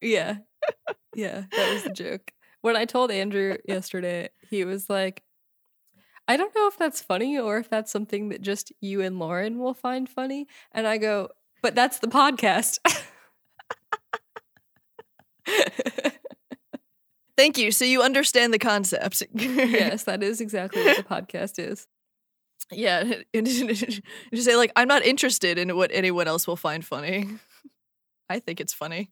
Yeah. Yeah, that was the joke. When I told Andrew yesterday, he was like, I don't know if that's funny or if that's something that just you and Lauren will find funny. And I go, but that's the podcast. Thank you. So you understand the concept. yes, that is exactly what the podcast is. Yeah. Just say, like, I'm not interested in what anyone else will find funny. I think it's funny.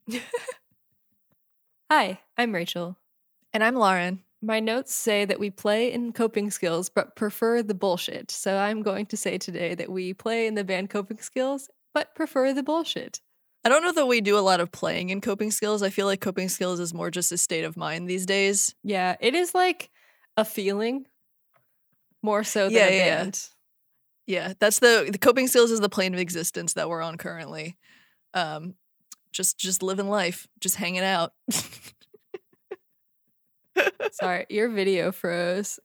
Hi, I'm Rachel. And I'm Lauren. My notes say that we play in coping skills, but prefer the bullshit. So I'm going to say today that we play in the band coping skills, but prefer the bullshit. I don't know that we do a lot of playing in coping skills. I feel like coping skills is more just a state of mind these days. Yeah, it is like a feeling more so than Yeah, a yeah, yeah. band. Yeah, that's the the coping skills is the plane of existence that we're on currently. Um, just just living life, just hanging out. Sorry, your video froze.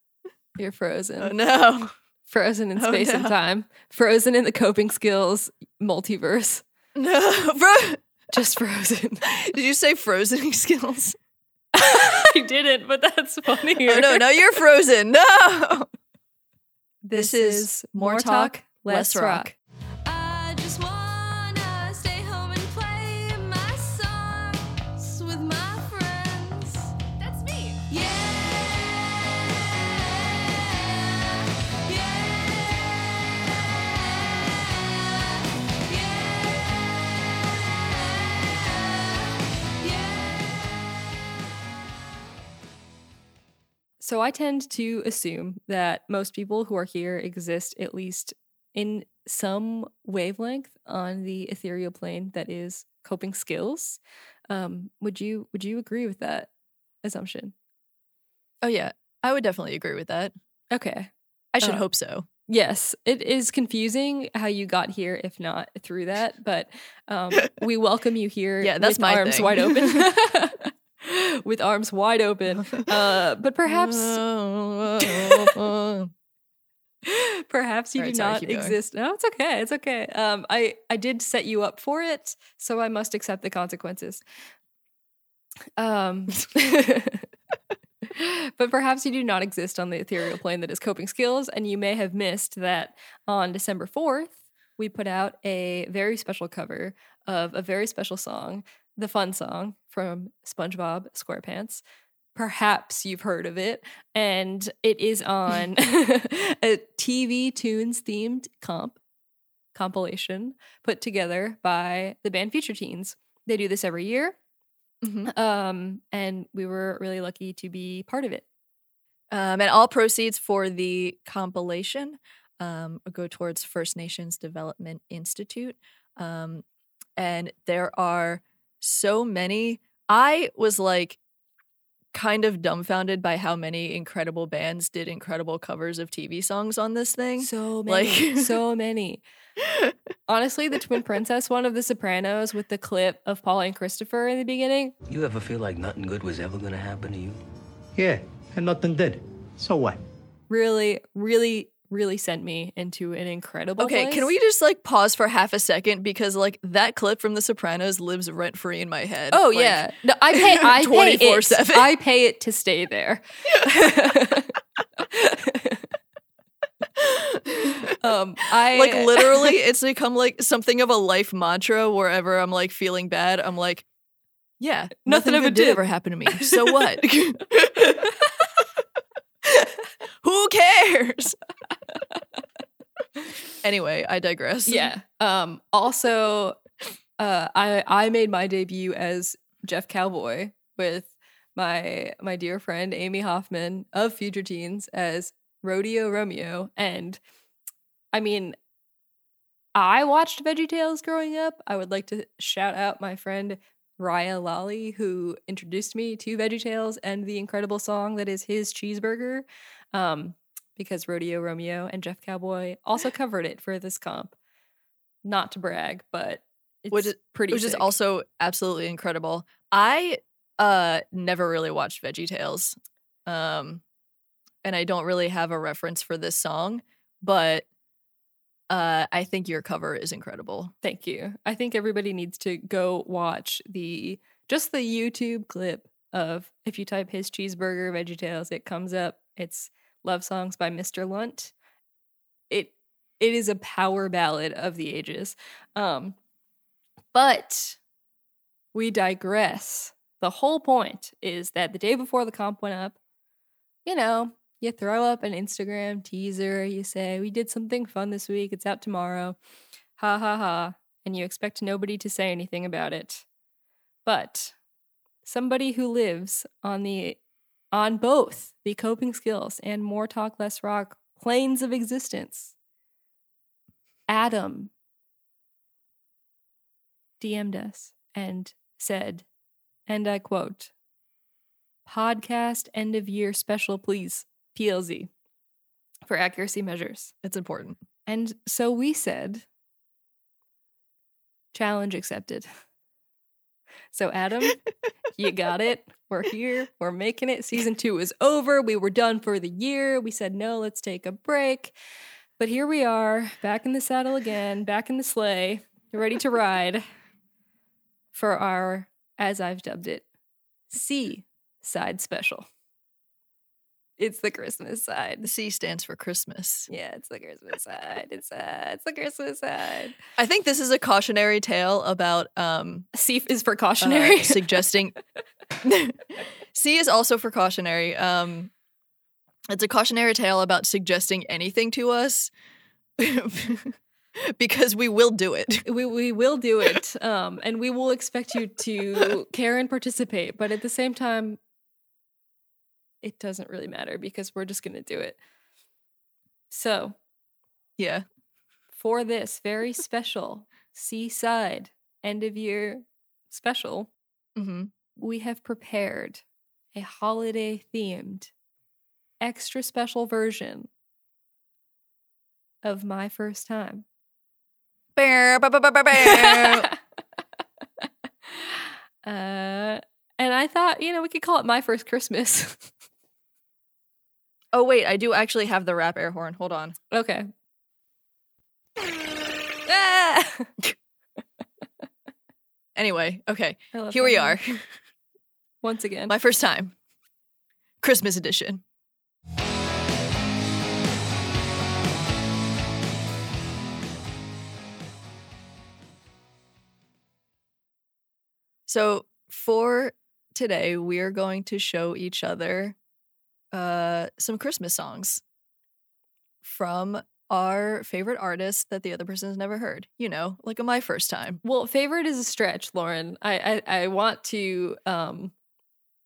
You're frozen. oh no! Frozen in Oh, space and time. Frozen in the coping skills multiverse. No, bro. Just frozen. Did you say frozen skills? I didn't, but that's funny. Oh no, no, you're frozen. No. This, This is more talk, Talk, less Less rock. Rock. So I tend to assume that most people who are here exist at least in some wavelength on the ethereal plane that is coping skills. Um, would you would you agree with that assumption? Oh yeah, I would definitely agree with that. Okay. I should Uh, hope so. Yes, it is confusing how you got here, if not through that. But um, we welcome you here. Yeah, that's with my arms thing. wide open. with arms wide open. Uh, but perhaps, perhaps you right, do sorry, not exist. No, it's okay. It's okay. Um, I I did set you up for it, so I must accept the consequences. Um. but perhaps you do not exist on the ethereal plane that is coping skills, and you may have missed that on December 4th, we put out a very special cover of a very special song, the fun song from SpongeBob SquarePants. Perhaps you've heard of it, and it is on a TV Tunes themed comp compilation put together by the band Future Teens. They do this every year, Mhm. um, and we were really lucky to be part of it. Um, and all proceeds for the compilation um, go towards First Nations Development Institute. Um, and there are so many. I was like kind of dumbfounded by how many incredible bands did incredible covers of TV songs on this thing. So Like- so many. Honestly, the Twin Princess one of The Sopranos with the clip of Paulie and Christopher in the beginning. You ever feel like nothing good was ever gonna happen to you? Yeah, and nothing did. So what? really, really, really sent me into an incredible. Okay, can we just like pause for half a second because like that clip from The Sopranos lives rent free in my head. Oh Like, yeah, no, I pay. I pay it. 24/7. I pay it to stay there. um, I like literally it's become like something of a life mantra wherever i'm like feeling bad i'm like yeah Nothing nothing, ever did. ever happen to me so what who cares anyway i digress Yeah. Um also uh I I made my debut as Jeff Cowboy with my my dear friend Amy Hoffman of Future Teens as Rodeo Romeo and I mean I watched VeggieTales growing up. I would like to shout out my friend Raya Lally who introduced me to VeggieTales and the incredible song that is his cheeseburger. Um because Rodeo Romeo and Jeff Cowboy also covered it for this comp. Not to brag, but it's Which is- pretty. which is also absolutely incredible i uh never really watched veggie tales um and i don't really have a reference for this song but uh i think your cover is incredible Thank you. I think everybody needs to go watch the just the YouTube clip of if you type his cheeseburger Veggie Tales, it comes up. It's love songs by Mr. Lunt. It it is a power ballad of the ages. Um, but we digress. The whole point is that the day before the comp went up, you know, you throw up an Instagram teaser, you say, We did something fun this week, it's out tomorrow. Ha ha ha. And you expect nobody to say anything about it. But somebody who lives on the on both the coping skills and more talk less rock planes of existence. Adam dm'd us and said and i quote podcast end of year special please plz for accuracy measures. It's important. and so we said challenge accepted so adam you got it. We're here. We're making it. Season two is over. We were done for the year. We said, no, let's take a break. But here we are, back in the saddle again, back in the sleigh, ready to ride for our, as I've dubbed it, C side special. It's the Christmas side. The C stands for Christmas. Yeah, it's the Christmas side. It's uh, it's the Christmas side. I think this is a cautionary tale about um, C is for uh, cautionary. suggesting. C is also for cautionary. Um, it's a cautionary tale about suggesting anything to us because we will do it. we we will do it um and we will expect you to care and participate but at the same time it doesn't really matter because we're just going to do it so Yeah. for this very special C side end of year special hmm we have prepared a holiday themed extra special version of my first time Bear, ba, ba, ba, ba, uh, and I thought, you know, we could call it my first Christmas. oh wait, I do actually have the rap air horn. Hold on. okay. Ah! Anyway, okay, here we are. Once again. My first time, Christmas edition. So for today, we are going to show each other uh, some Christmas songs from our favorite artists that the other person has never heard. You know, like a my first time. well, favorite is a stretch, Lauren. I, I, I want to um,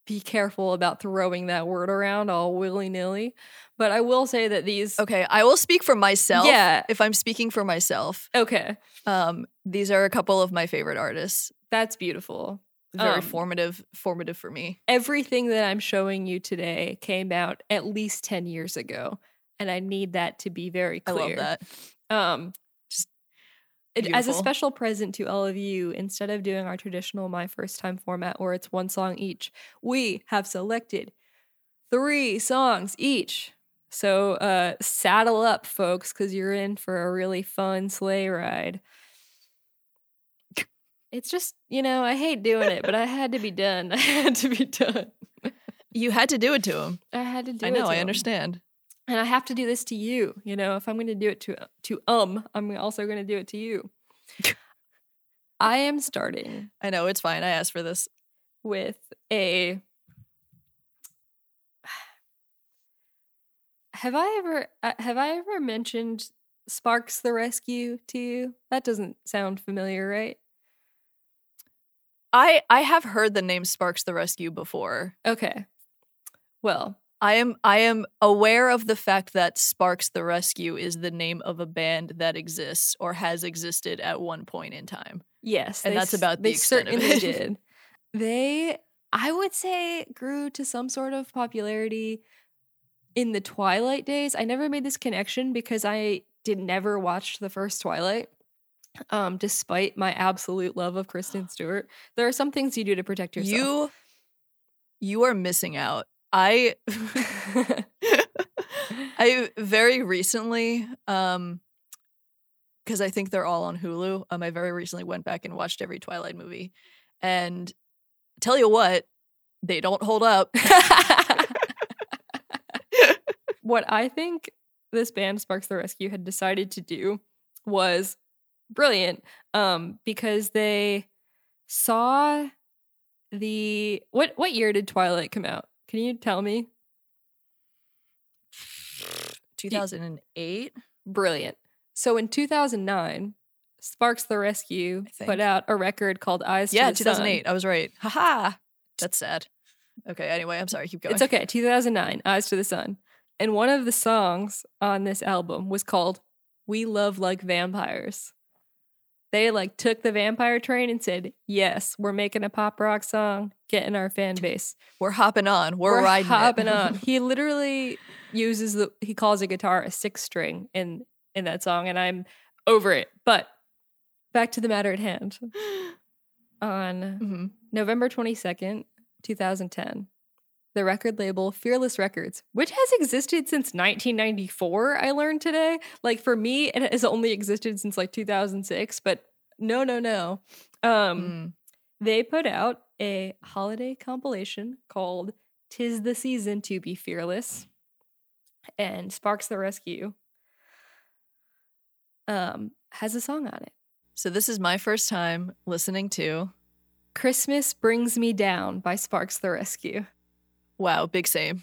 be careful about throwing that word around all willy nilly. But I will say that these. Okay, I will speak for myself. Yeah. If I'm speaking for myself, Okay. um, these are a couple of my favorite artists. That's beautiful. Very Um, formative, formative for me. Everything that I'm showing you today came out at least 10 years ago. And I need that to be very I clear. love that. Um, Just it- as a special present to all of you, instead of doing our traditional my first time format where it's one song each, we have selected three songs each. So uh, saddle up, folks, because you're in for a really fun sleigh ride. It's just, you know, I hate doing it, but I had to be done. I had to be done. You had to do it to him. I had to do it. I know. I understand. and I have to do this to you. You know, if I'm going to do it to to um, I'm also going to do it to you. I am starting I know. It's fine. I asked for this. with a. Have I ever uh, have I ever mentioned Sparks the Rescue to you? That doesn't sound familiar, right? I I have heard the name Sparks the Rescue before. Okay. Well, I am I am aware of the fact that Sparks the Rescue is the name of a band that exists or has existed at one point in time. Yes, And that's about the extent of it. did. They, I would say, grew to some sort of popularity in the Twilight days. I never made this connection because I did never watch the first Twilight. Um, despite my absolute love of Kristen Stewart, there are some things you do to protect yourself. You you are missing out. I I very recently, um, because I think they're all on Hulu. Um, I very recently went back and watched every Twilight movie, and Tell you what, they don't hold up. what I think this band Sparks the Rescue had decided to do was brilliant um because they saw the what what year did Twilight come out? Can you tell me? 2008. Brilliant. So in 2009, Sparks the Rescue put out a record called Eyes Yeah, to the Sun. 2008. I was right. Haha. That's sad. Okay, anyway, I'm sorry. Keep going. It's okay. 2009, Eyes to the Sun. And one of the songs on this album was called We Love Like Vampires. They like took the vampire train and said, Yes, we're making a pop rock song, getting our fan base. We're hopping on. We're, We're riding it. hopping on. He literally uses the he calls a guitar a six string in in that song, and I'm over it. But back to the matter at hand. On Mhm. November 22nd, 2010, the record label Fearless Records, which has existed since 1994, I learned today. Like for me, it has only existed since like 2006, but no, no, no. Um, Mm. they put out a holiday compilation called Tis the Season to Be Fearless and Sparks the Rescue um, has a song on it. So this is my first time listening to. Christmas Brings Me Down by Sparks the Rescue. Wow, big same.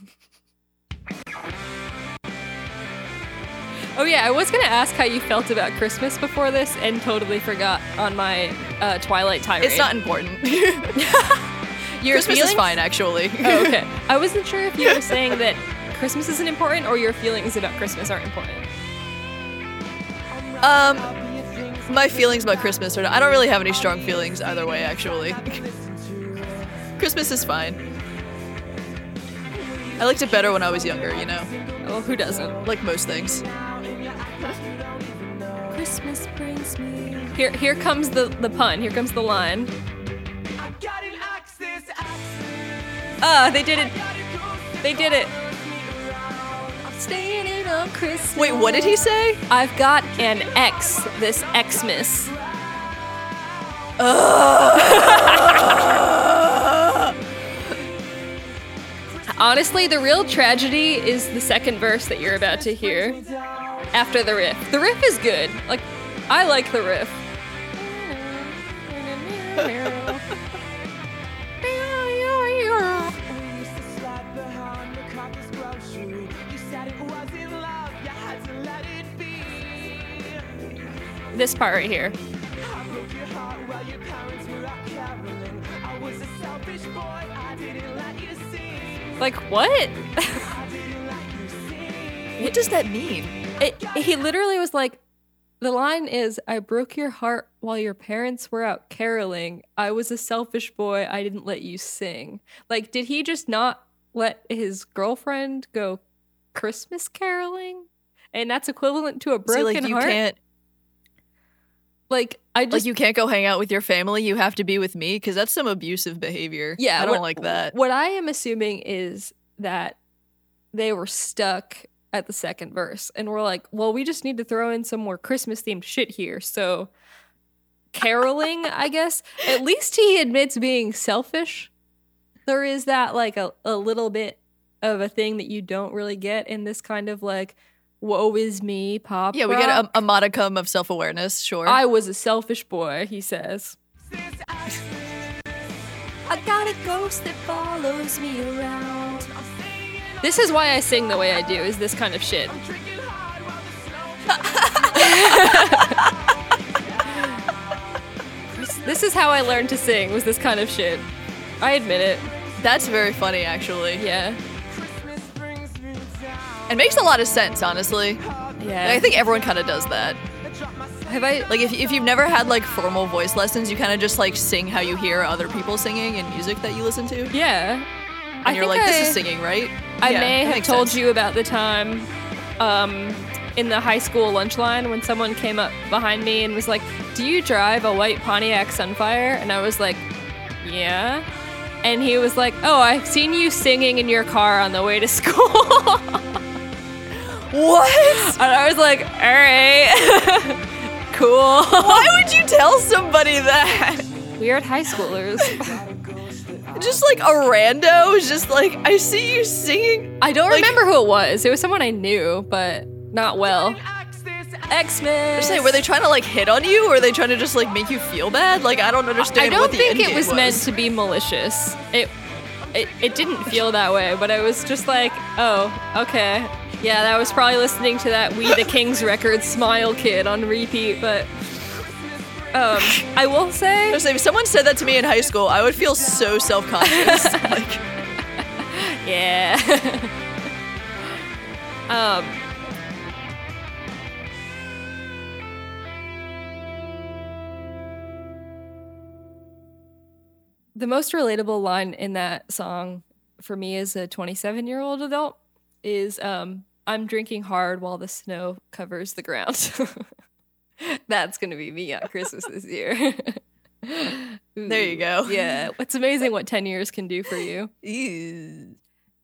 Oh yeah, I was gonna ask how you felt about Christmas before this, and totally forgot on my uh, Twilight tirade. It's not important. your Christmas is fine, actually. Oh, okay. I wasn't sure if you were saying that Christmas isn't important, or your feelings about Christmas aren't important. um, my feelings about Christmas are. Not, I don't really have any strong feelings either way, actually. Christmas is fine. I liked it better when I was younger, you know, Well, who doesn't? like most things. Christmas brings me. Here, here comes the the pun. Here comes the line. Ah, they did it. They did it. Staying in on Christmas. Wait, what did he say? I've got an X. This Xmas. Honestly, the real tragedy is the second verse that you're about to hear after the riff. The riff is good. Like, I like the riff. This part right here. Like what? What does that mean? It, he literally was like, the line is, I broke your heart while your parents were out caroling. I was a selfish boy. I didn't let you sing. Like, did he just not let his girlfriend go Christmas caroling? And that's equivalent to a So, broken like you heart. can't like, I just like you can't go hang out with your family. You have to be with me because that's some abusive behavior. Yeah, I don't what- like that. What I am assuming is that they were stuck at the second verse and we're like, well, we just need to throw in some more Christmas themed shit here. So, caroling, I guess. At least he admits being selfish. There is that, like, a, a little bit of a thing that you don't really get in this kind of like, woe is me pop. Yeah, we get a, a modicum of self awareness. Sure. I was a selfish boy, he says. I got a ghost that follows me around. This is why I sing the way I do, is this kind of shit. this is how I learned to sing, was this kind of shit. I admit it. That's very funny, actually. Yeah. It makes a lot of sense, honestly. Yeah. I think everyone kind of does that. have I Like, if, if you've never had like formal voice lessons, you kind of just like sing how you hear other people singing in music that you listen to. And Yeah. I you're like, this I- is singing, right? I Yeah, may have told sense. you about the time um, in the high school lunch line when someone came up behind me and was like, Do you drive a white Pontiac Sunfire? And I was like, Yeah. And he was like, Oh, I've seen you singing in your car on the way to school. What? and I was like, All right. cool. Why would you tell somebody that? Weird high schoolers. just like a rando, just like I see you singing. I don't Like- remember who it was. It was someone I knew, but not well. X-Men. Say, were they trying to like hit on you, or are they trying to just like make you feel bad? Like I don't understand. I don't think it game was, meant to be malicious. It, it it didn't feel that way, but I was just like, oh, okay. Yeah, that was probably listening to that We the Kings record Smile Kid on repeat, but um I will say if someone said that to me in high school, I would feel so self conscious. like, Yeah. um The most relatable line in that song for me as a 27 year old adult is um, I'm drinking hard while the snow covers the ground. That's going to be me on Christmas this year. There you go. Yeah. It's amazing what 10 years can do for you. ew.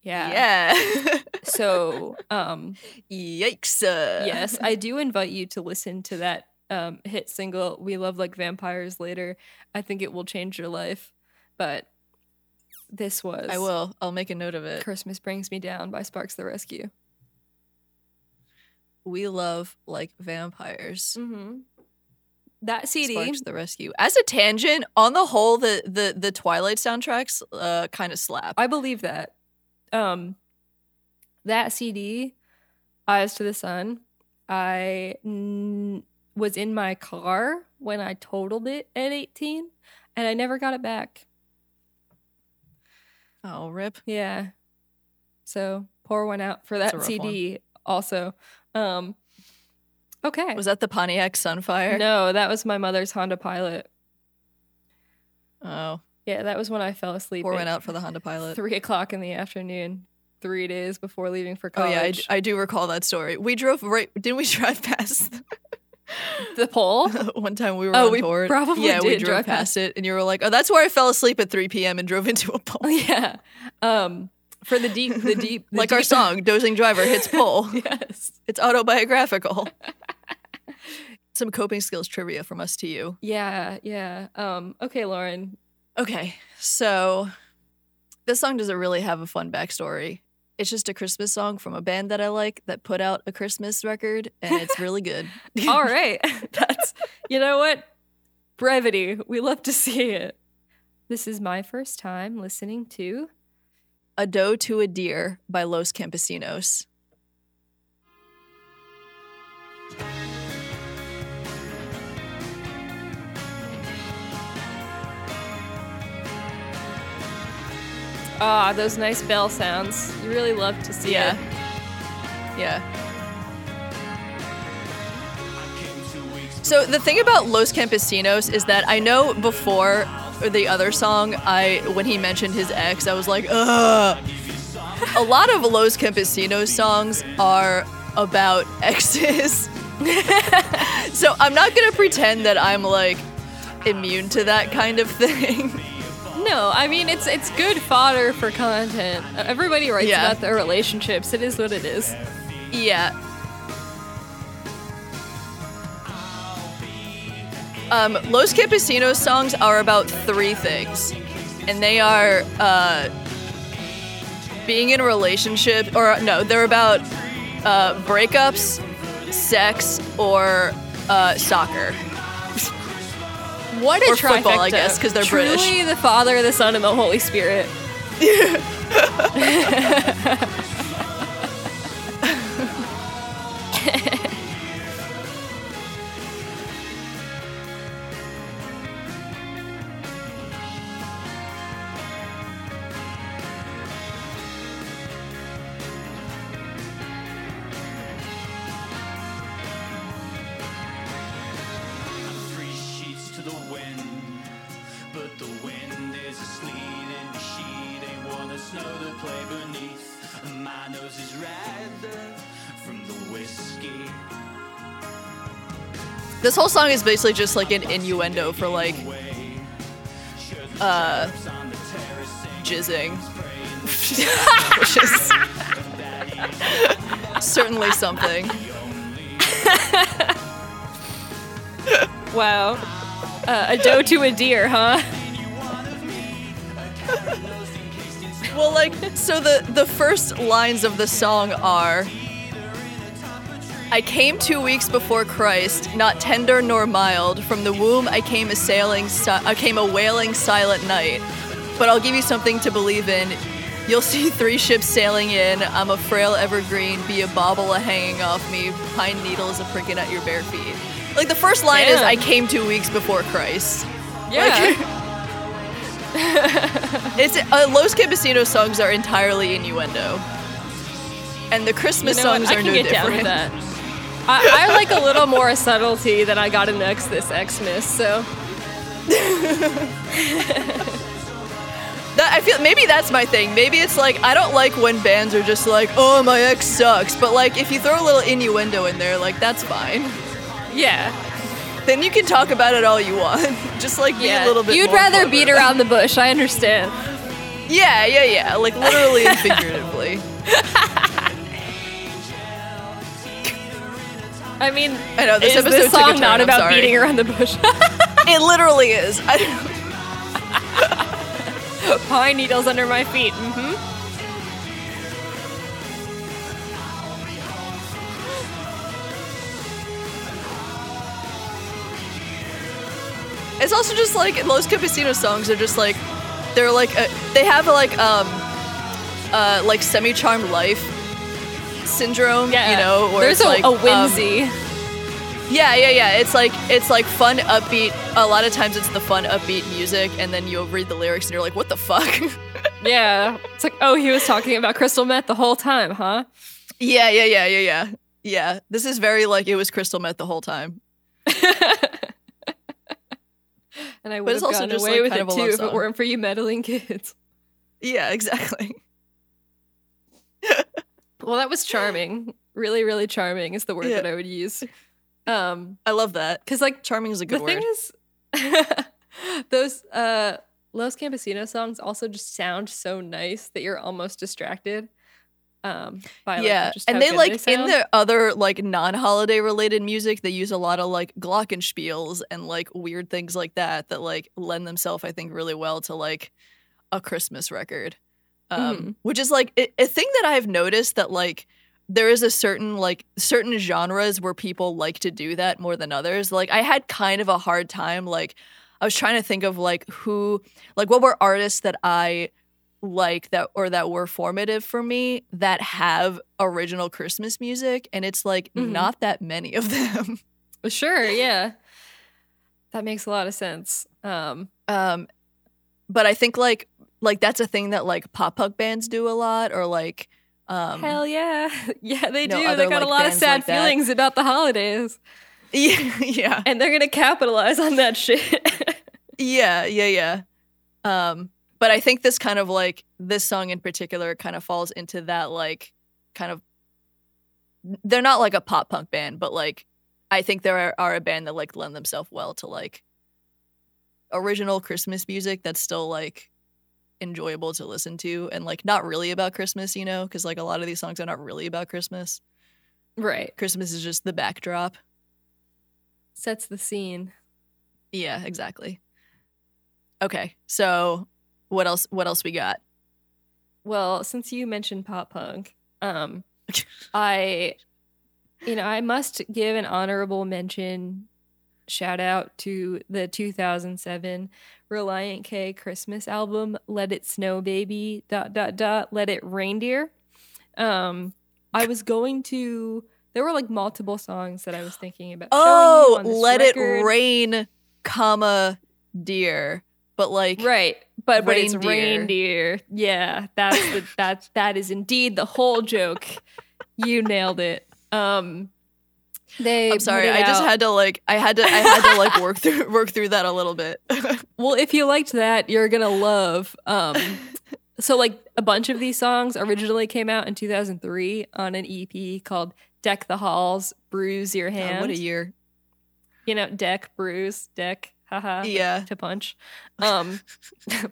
Yeah. yeah. So, um, Yikes. Yes, I do invite you to listen to that um, hit single, We Love Like Vampires, later. I think it will change your life. But this was I will. I'll make a note of it. Christmas Brings Me Down by Sparks the Rescue. We love like vampires. Mm-hmm. That CD, Sparks the Rescue. As a tangent, on the whole, the the the Twilight soundtracks uh, kind of slap. I believe that. Um, that CD, Eyes to the Sun, I n- was in my car when I totaled it at 18, and I never got it back. Oh, rip. Yeah. So pour one out for that CD also. Um okay. Was that the Pontiac Sunfire? no, that was my mother's Honda Pilot. Oh, Yeah, that was when I fell asleep. pour one out for the Honda Pilot. Three o'clock in the afternoon, three days before leaving for college. Oh yeah, I, do recall that story. We drove right. Didn't we drive past the pole. one time we were Oh, on we tour? probably yeah, we drove past it, and you were like, "Oh, that's where I fell asleep at 3 p.m. and drove into a pole." yeah. Um for the deep the deep the like our song, "Dozing Driver Hits Pole." yes. It's autobiographical. Some coping skills trivia from us to you. Yeah, yeah. Um okay, Lauren. Okay, so this song doesn't really have a fun backstory. It's just a Christmas song from a band that I like that put out a Christmas record, and it's really good. All right. That's, you know what? Brevity. We love to see it. This is my first time listening to. A Doe to a Deer by Los Campesinos. Ah, those nice bell sounds. You really love to see Yeah. it. Yeah. So the thing about Los Campesinos is that I know before the other song, I when he mentioned his ex, I was like, ugh. A lot of Los Campesinos songs are about exes. so I'm not gonna pretend that I'm like immune to that kind of thing. No, I mean it's it's good fodder for content. Everybody writes Yeah. about their relationships. It is what it is. Yeah. Um, Los Campesinos songs are about three things, and they are uh, being in a relationship, or no, they're about uh, breakups, sex, or uh, soccer. What a Or football, I guess, because they're Truly British. the Father, the Son, and the Holy Spirit. This whole song is basically just like an innuendo for like uh jizzing. Which is certainly something. Wow. Uh, a doe to a deer, huh? well, like, so the the first lines of the song are. I came two weeks before Christ, not tender nor mild. From the womb, I came a sailing, I came a wailing, silent night. But I'll give you something to believe in. You'll see three ships sailing in. I'm a frail evergreen, be a bauble a hanging off me. Pine needles a pricking at your bare feet. Like the first line is, "I came two weeks before Christ." Yeah. It's uh, Los Campesinos songs are entirely innuendo, and the Christmas you know songs are no different. down with that. I, I like a little more subtlety than I got in X this Xmas, so That I feel maybe that's my thing. Maybe it's like I don't like when bands are just like, "Oh, my ex sucks," but like if you throw a little innuendo in there, like that's fine. yeah. Then you can talk about it all you want. just like be Yeah. a little bit. You'd rather beat around the bush, I understand. Yeah, yeah, yeah. Like literally and figuratively. I mean, I know this is episode this took a song turn, not I'm about sorry. beating around the bush? It literally is. I Pine needles under my feet. hmm It's also just like Los Campesinos songs are just like they're like uh they have like um uh like semi charmed life syndrome. Yeah. you know, where there's it's a, like a um, whimsy. yeah, yeah, yeah. It's like it's like fun, upbeat. A lot of times it's the fun, upbeat music, and then you'll read the lyrics and you're like, what the fuck? yeah. It's like, oh, he was talking about crystal meth the whole time, huh? yeah, yeah, yeah, yeah, yeah. Yeah, this is very like it was crystal meth the whole time. And I would have also gotten just, away like, with it too if it weren't for you meddling kids. Yeah, exactly. Well, that was charming. Really, really charming is the word Yeah. that I would use. Um, I love that. because like Charming is a good the word. thing is, those uh Los Campesinos songs also just sound so nice that you're almost distracted. Um, by like, yeah, just and they like in sound. their other like non-holiday related music, they use a lot of like glockenspiels and like weird things like that that like lend themselves, I think, really well to like a Christmas record. Um, Mhm. Which is like a, a thing that I've noticed that like there is a certain like certain genres where people like to do that more than others. Like I had kind of a hard time like I was trying to think of like who like what were artists that I like that or that were formative for me that have original Christmas music and it's like Mhm. not that many of them. sure, yeah, that makes a lot of sense. Um, um but I think like like that's a thing that like pop punk bands do a lot or like um hell yeah, yeah, they do. other, They got a lot of sad like that. feelings about the holidays, yeah yeah and they're gonna capitalize on that shit. yeah yeah yeah um but I think this kind of like this song in particular kind of falls into that like kind of they're not like a pop punk band but like I think there are, are a band that like lend themselves well to like original Christmas music that's still like enjoyable to listen to and like not really about Christmas, you know, because like a lot of these songs are not really about Christmas. right, Christmas is just the backdrop. sets the scene. Yeah, exactly. Okay, so what else? What else we got? Well, since you mentioned pop punk, um, I, you know, I must give an honorable mention, shout out to the 2007 Relient K Christmas album, "Let It Snow, Baby." Dot dot dot. Let it reindeer. Um, I was going to. There were like multiple songs that I was thinking about. Oh, let record. it rain, comma deer. but like Right, but but it's Reindeer. reindeer. Yeah, that's the that that is indeed the whole joke. You nailed it. Um, they. I'm sorry, I just out- had to like I had to I had to like work through work through that a little bit. Well, if you liked that, you're gonna love. Um, so like a bunch of these songs originally came out in 2003 on an EP called "Deck the Halls, Bruise Your God, Hand." what a year. you know, deck, bruise, deck, haha. Yeah. To punch. Um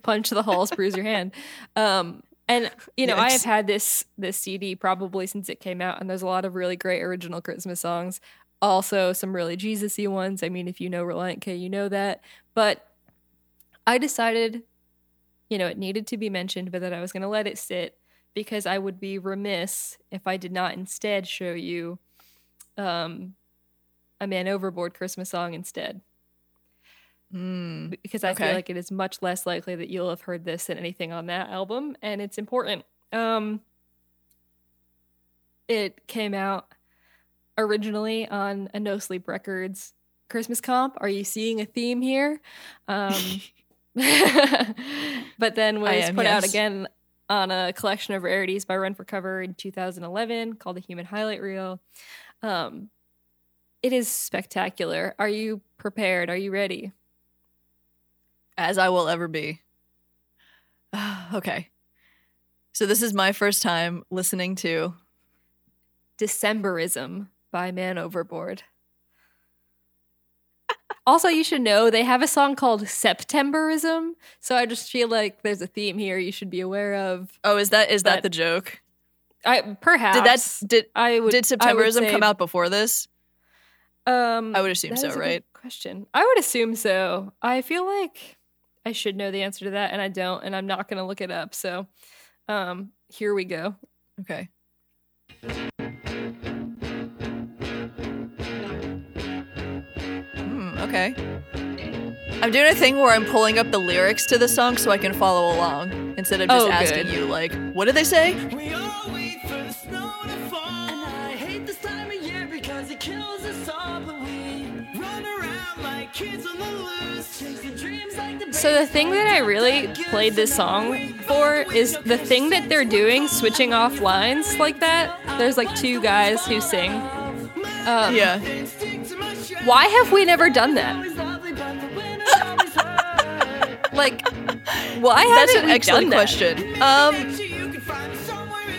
punch the halls, bruise your hand. Um and you know, I have had this this CD probably since it came out, and there's a lot of really great original Christmas songs. Also some really Jesus-y ones. I mean, if you know Relient K, you know that. But I decided you know, it needed to be mentioned, but that I was going to let it sit because I would be remiss if I did not instead show you um, a Man Overboard Christmas song instead. Mm. Because I feel like it is much less likely that you'll have heard this than anything on that album, and it's important. Um, it came out originally on a No Sleep Records Christmas comp. Are you seeing a theme here? Um, but then was am, put out again on a collection of rarities by Run for Cover in 2011 called the Human Highlight Reel. Um, it is spectacular. Are you prepared? Are you ready? As I will ever be. okay. So this is my first time listening to Decemberism by Man Overboard. also, you should know they have a song called Septemberism. So I just feel like there's a theme here you should be aware of. Oh, is that is that the joke? I perhaps Did that did I would did would Septemberism say- come out before this? Um, I would assume so, is a good right? Question. I would assume so. I feel like I should know the answer to that, and I don't, and I'm not going to look it up. So, um, here we go. Okay. Hmm, okay. I'm doing a thing where I'm pulling up the lyrics to the song so I can follow along instead of just Oh, asking good. you like, what did they say? We all wait for the snow to fall. And I hate this time of year because it kills us all. But we run around like kids on the loose, chasing dreams like the So the thing that I really played this song for is the thing that they're doing, switching off lines like that. There's like two guys who sing. Um, Yeah. Why have we never done that? Like, why That's haven't an we excellent done that? question. Um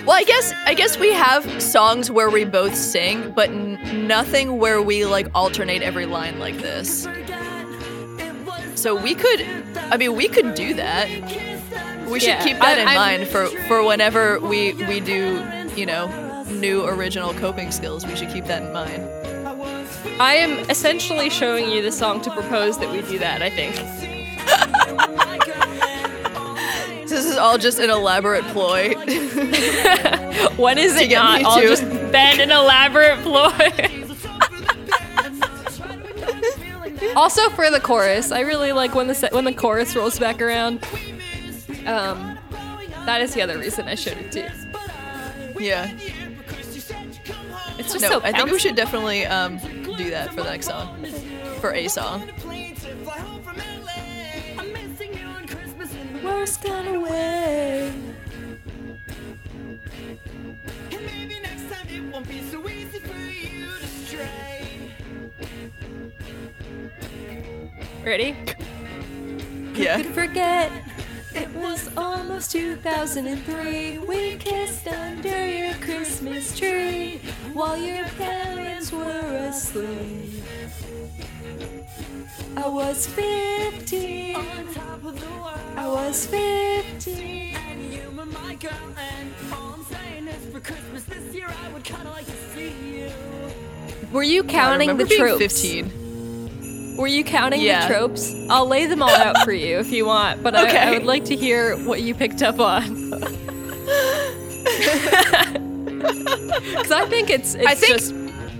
Well, I guess I guess we have songs where we both sing, but n- nothing where we like alternate every line like this. So we could I mean, we could do that. We should Yeah, keep that I- in I'm- mind for for whenever we we do, you know, new original coping skills. We should keep that in mind. I am essentially showing you the song to propose that we do that, I think. This is all just an elaborate ploy. When is it not? All just been an elaborate ploy. Also for the chorus, I really like when the se- when the chorus rolls back around. Um, that is the other reason I showed it too. yeah. It's just No, so. I think we should definitely um do that for the next song. For a song. Worst kind of way. Ready? Yeah. could forget? It was almost 2003 we kissed under your christmas tree while your parents were asleep. I was 15 i was 15 And you were my girl. And all I'm saying is for Christmas. This year, I would kind of like to see you. I counting remember the being tropes? 15. Were you counting Yeah. the tropes? I'll lay them all out for you if you want, but I, I would like to hear what you picked up on. Because I think it's it's I think- just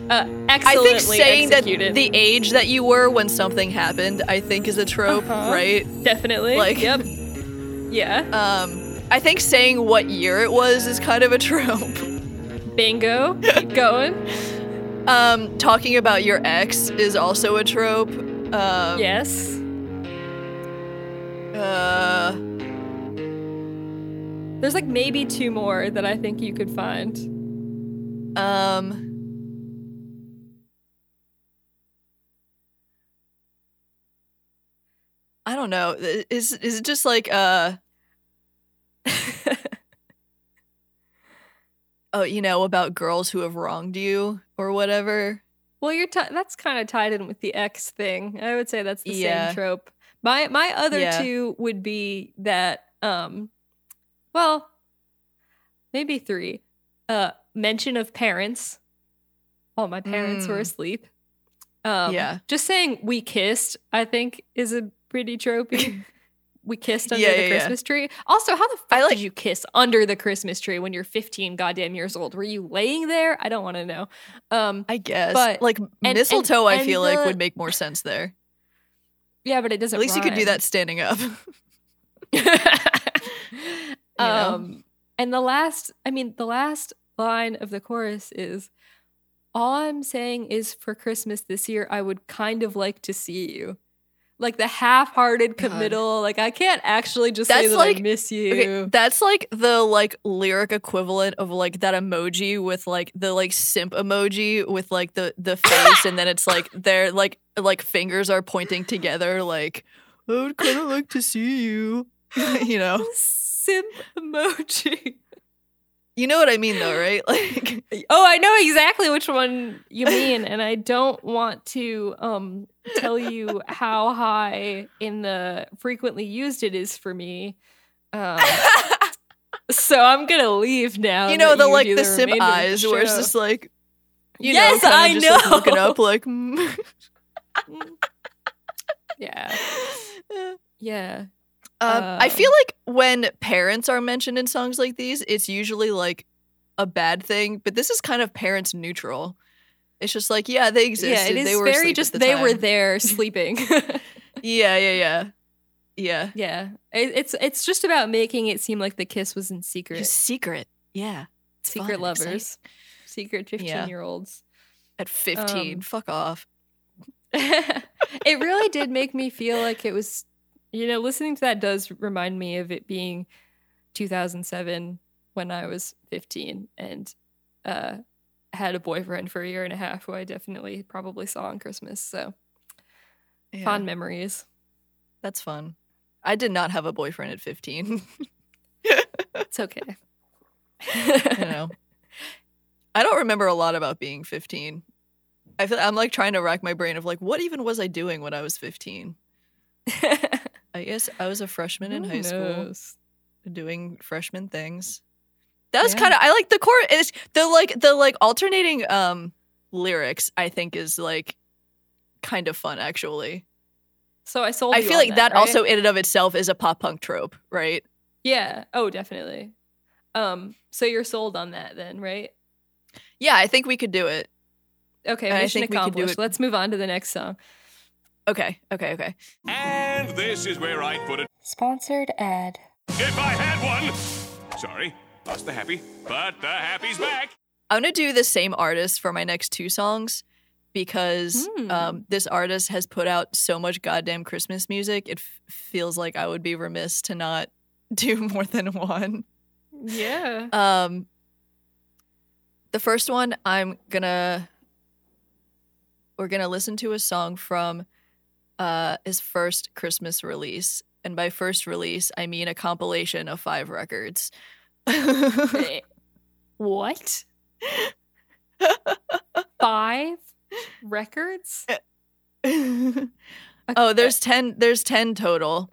uh, I think saying executed. that the age that you were when something happened, I think is a trope, Uh-huh. right? definitely like- yep yeah Um, I think saying what year it was is kind of a trope. bingo keep going Um, talking about your ex is also a trope. Um, yes Uh, there's like maybe two more that I think you could find um. I don't know. Is is it just like uh oh, you know, about girls who have wronged you or whatever? Well, you're ti that's kind of tied in with the X thing. I would say that's the Yeah. same trope. My my other Yeah. two would be that um well, maybe three. Uh mention of parents while my parents were Mm. asleep. Um Yeah. just saying we kissed, I think is a pretty tropey. we kissed under Yeah, the yeah, yeah. Christmas tree. Also, how the fuck like- did you kiss under the Christmas tree when you're 15 goddamn years old? Were you laying there? I don't want to know. Um, I guess. But- like and- mistletoe, I and feel like would make more sense there. yeah, but it doesn't. At least you could do that standing up. know? um, and the last, I mean, the last line of the chorus is, "All I'm saying is, for Christmas this year, I would kind of like to see you." Like the half-hearted God. committal. Like I can't actually just say that like- I miss you. Okay, that's like the like lyric equivalent of like that emoji with like the like simp emoji with like the the face and then it's like their like like fingers are pointing together like I would kind of like to see you. you know. Simp emoji. You know what I mean though, right? Like Oh, I know exactly which one you mean, and I don't want to um tell you how high in the frequently used it is for me. Um, so I'm gonna leave now. you know the like do the the eyes where it's just like you Yes, know, I just, like, looking know. up like mm. yeah, yeah. Um, I feel Um, like when parents are mentioned in songs like these, it's usually like a bad thing, but this is kind of parents neutral. It's just like, yeah, they existed. Yeah, it is they were very just the they were there sleeping. Yeah, yeah, yeah, yeah. yeah, it, it's it's just about making it seem like the kiss was in secret. Just secret. Yeah, it's fun secret exciting. lovers, secret 15 year olds. at fifteen. Um, Fuck off. it really did make me feel like it was, you know, listening to that does remind me of it being 2007 when I was 15 and uh, had a boyfriend for a year and a half who I definitely probably saw on Christmas. So Yeah, fond memories. That's fun. I did not have a boyfriend at fifteen. It's okay. you know, I don't remember a lot about being fifteen. I feel I'm like trying to rack my brain of like what even was I doing when I was fifteen. I guess I was a freshman in Who high school. doing freshman things. That was Yeah. kind of I like the core is the like the like alternating um lyrics I think is like kind of fun actually. So I sold. I feel like that, right? also in and of itself is a pop punk trope, right? Yeah. Oh, definitely. Um. So you're sold on that then, right? Yeah, I think we could do it. Okay. I Mission think we could do accomplished. it. Let's move on to the next song. Okay, okay, okay. And this is where I'd put it Sponsored ad. if I had one. Sorry, lost the happy, but the happy's back. I'm gonna do the same artist for my next two songs because Hmm. um, this artist has put out so much goddamn Christmas music. It f- feels like I would be remiss to not do more than one. Yeah. Um, the first one, I'm gonna we're gonna listen to a song from uh, his first Christmas release, and by first release, I mean a compilation of five records. What? Five records? oh, there's ten. There's ten total.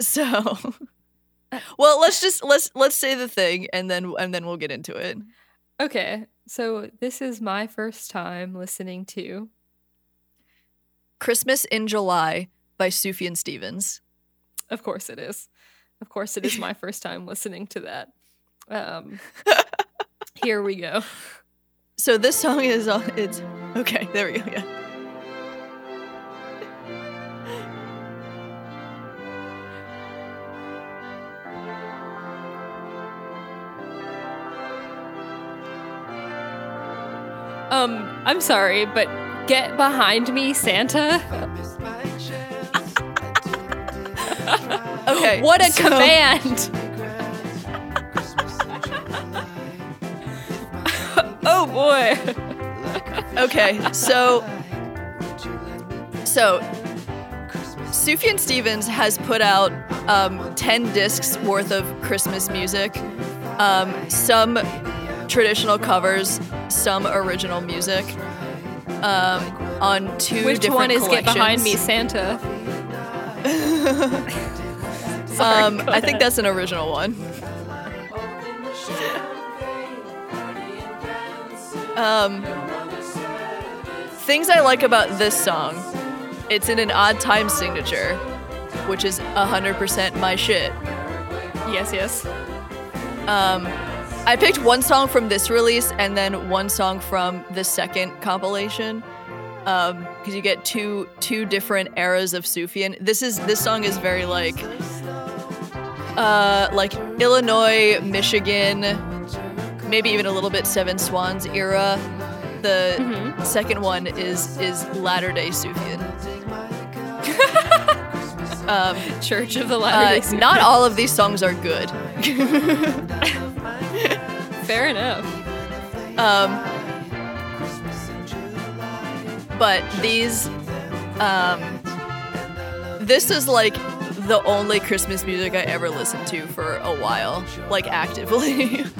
So, well, let's just let's let's say the thing, and then and then we'll get into it. Okay. So this is my first time listening to. "Christmas in July" by Sufjan Stevens. Of course it is. Of course it is my first time listening to that. Um, here we go. So this song is on. It's okay. There we go. Yeah. Um, I'm sorry, but get behind me, Santa. Okay. What a so- command! oh boy. Okay, so so Sufjan Stevens has put out um, ten discs worth of Christmas music, um, some traditional covers, some original music, um, on two Which one is get behind me. Santa? Sorry, Um, I think that's an original one. Um, things I like about this song, it's in an odd time signature. which is 100% my shit. Yes, yes. Um, I picked one song from this release and then one song from the second compilation. Um, because you get two two different eras of Sufjan. This is this song is very like uh like Illinois, Michigan, maybe even a little bit Seven Swans era. The second one is is latter day Sufjan. um, Church of the uh, Latter-day not all of these songs are good. Fair enough. Um, but these, um, this is like the only Christmas music I ever listened to for a while, like actively.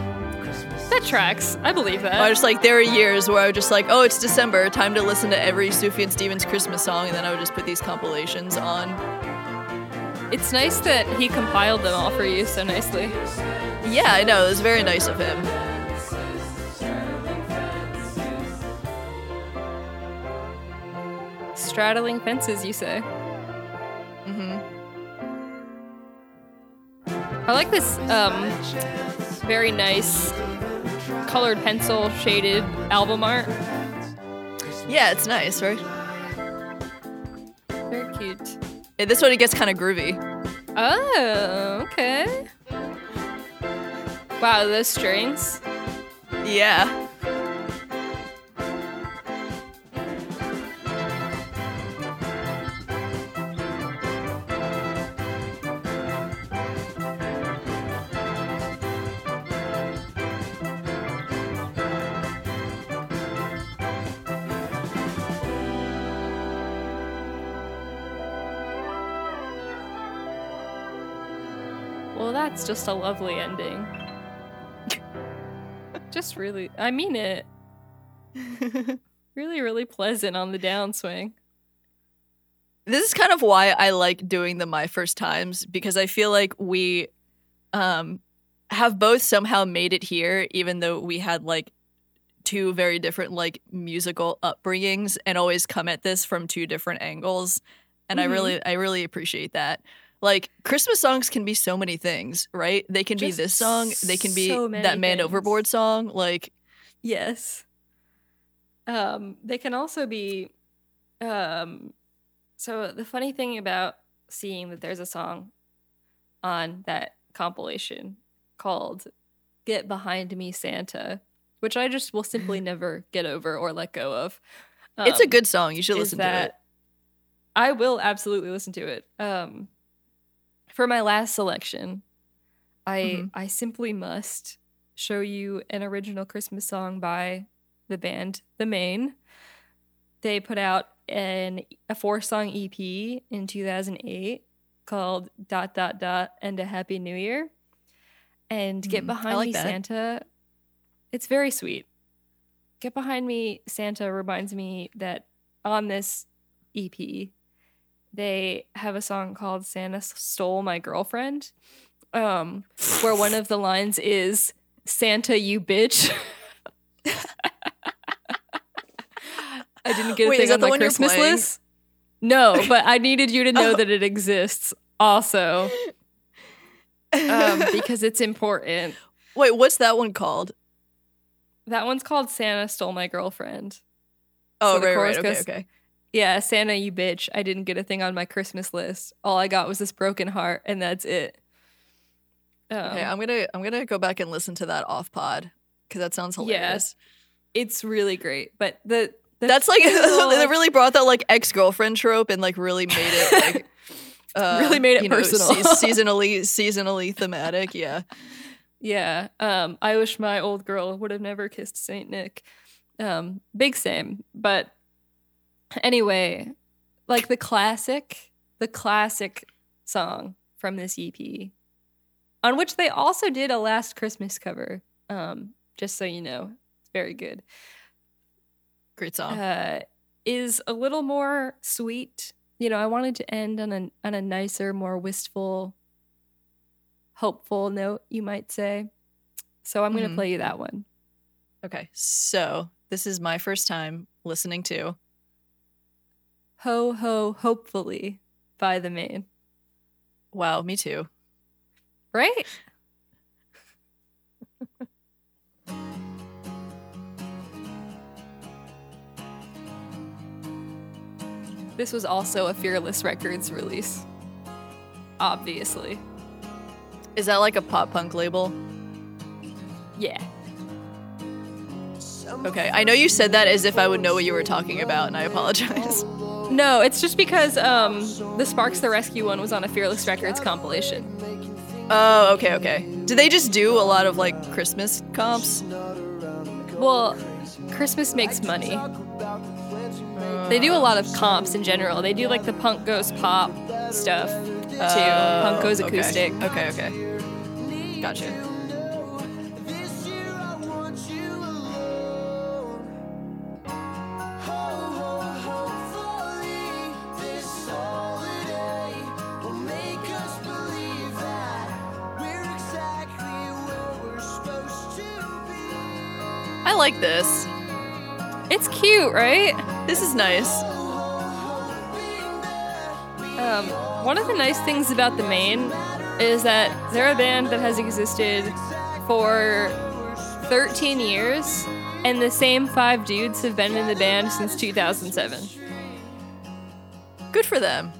That tracks. I believe that. I was like, there were years where I was just like, oh, it's December, time to listen to every Sufjan Stevens Christmas song, and then I would just put these compilations on. It's nice that he compiled them all for you so nicely. Yeah, I know, it was very nice of him. Straddling fences, you say? Mm-hmm. I like this um, very nice colored pencil shaded album art. Yeah, it's nice, right? Very cute. Yeah, this one it gets kind of groovy. Oh, okay. Wow, those strings. Yeah. Well, that's just a lovely ending. Just really, I mean it. really, really pleasant on the downswing. this is kind of why I like doing the my first times because I feel like we um have both somehow made it here even though we had like two very different like musical upbringings and always come at this from two different angles and Mhm. I really I really appreciate that. Like Christmas songs can be so many things, right? They can be this song, they can be so that man things. overboard song, like Yes. Um, they can also be um so the funny thing about seeing that there's a song on that compilation called Get Behind Me Santa, which I just will simply never get over or let go of. it's a um, good song. You should listen to it. I will absolutely listen to it. Um, for my last selection, I Mhm. I simply must show you an original Christmas song by the band The Maine. They put out an a four song EP in 2008 called dot dot dot and a happy new year. And Get Mm, Behind like Me that. Santa. It's very sweet. Get Behind Me Santa reminds me that on this EP, they have a song called Santa Stole My Girlfriend, um, where one of the lines is Santa, you bitch. I didn't get a Wait, thing on the my Christmas list. No, but I needed you to know Oh. that it exists also um, because it's important. Wait, what's that one called? That one's called Santa Stole My Girlfriend. Oh, the right, right. Okay, goes- okay. Yeah, Santa, you bitch. I didn't get a thing on my Christmas list. All I got was this broken heart, and that's it. Um, Okay, I'm gonna I'm gonna go back and listen to that off pod because that sounds hilarious. it's really great. But the, the That's like they really brought that like ex girlfriend trope and like really made it like uh, Really made it you know, personal. se- seasonally seasonally thematic. Yeah, Yeah. Um, I wish my old girl would have never kissed Saint Nick. Um, big same. But anyway, like the classic, the classic song from this EP, on which they also did a last Christmas cover. Um, just so you know, it's very good. great song. Uh, is a little more sweet. You know, I wanted to end on a on a nicer, more wistful, hopeful note, you might say. So I'm going to play you that one. okay, so this is my first time listening to. Ho ho hopefully by the Maine. Wow, me too. Right? this was also a Fearless Records release. Obviously. Is that like a pop punk label? Yeah. Okay, I know you said that as if I would know what you were talking about, and I apologize. No, it's just because um, the Sparks the Rescue one was on a Fearless Records compilation. Oh, okay, okay. Do they just do a lot of like Christmas comps? Well, Christmas makes money. They do a lot of comps in general. They do like the punk goes pop stuff too. punk goes Oh, okay. acoustic. Okay, okay. Gotcha. Like this. It's cute, right? This is nice. Um, one of the nice things about the Maine is that they're a band that has existed for 13 years, and the same five dudes have been in the band since 2007. Good for them.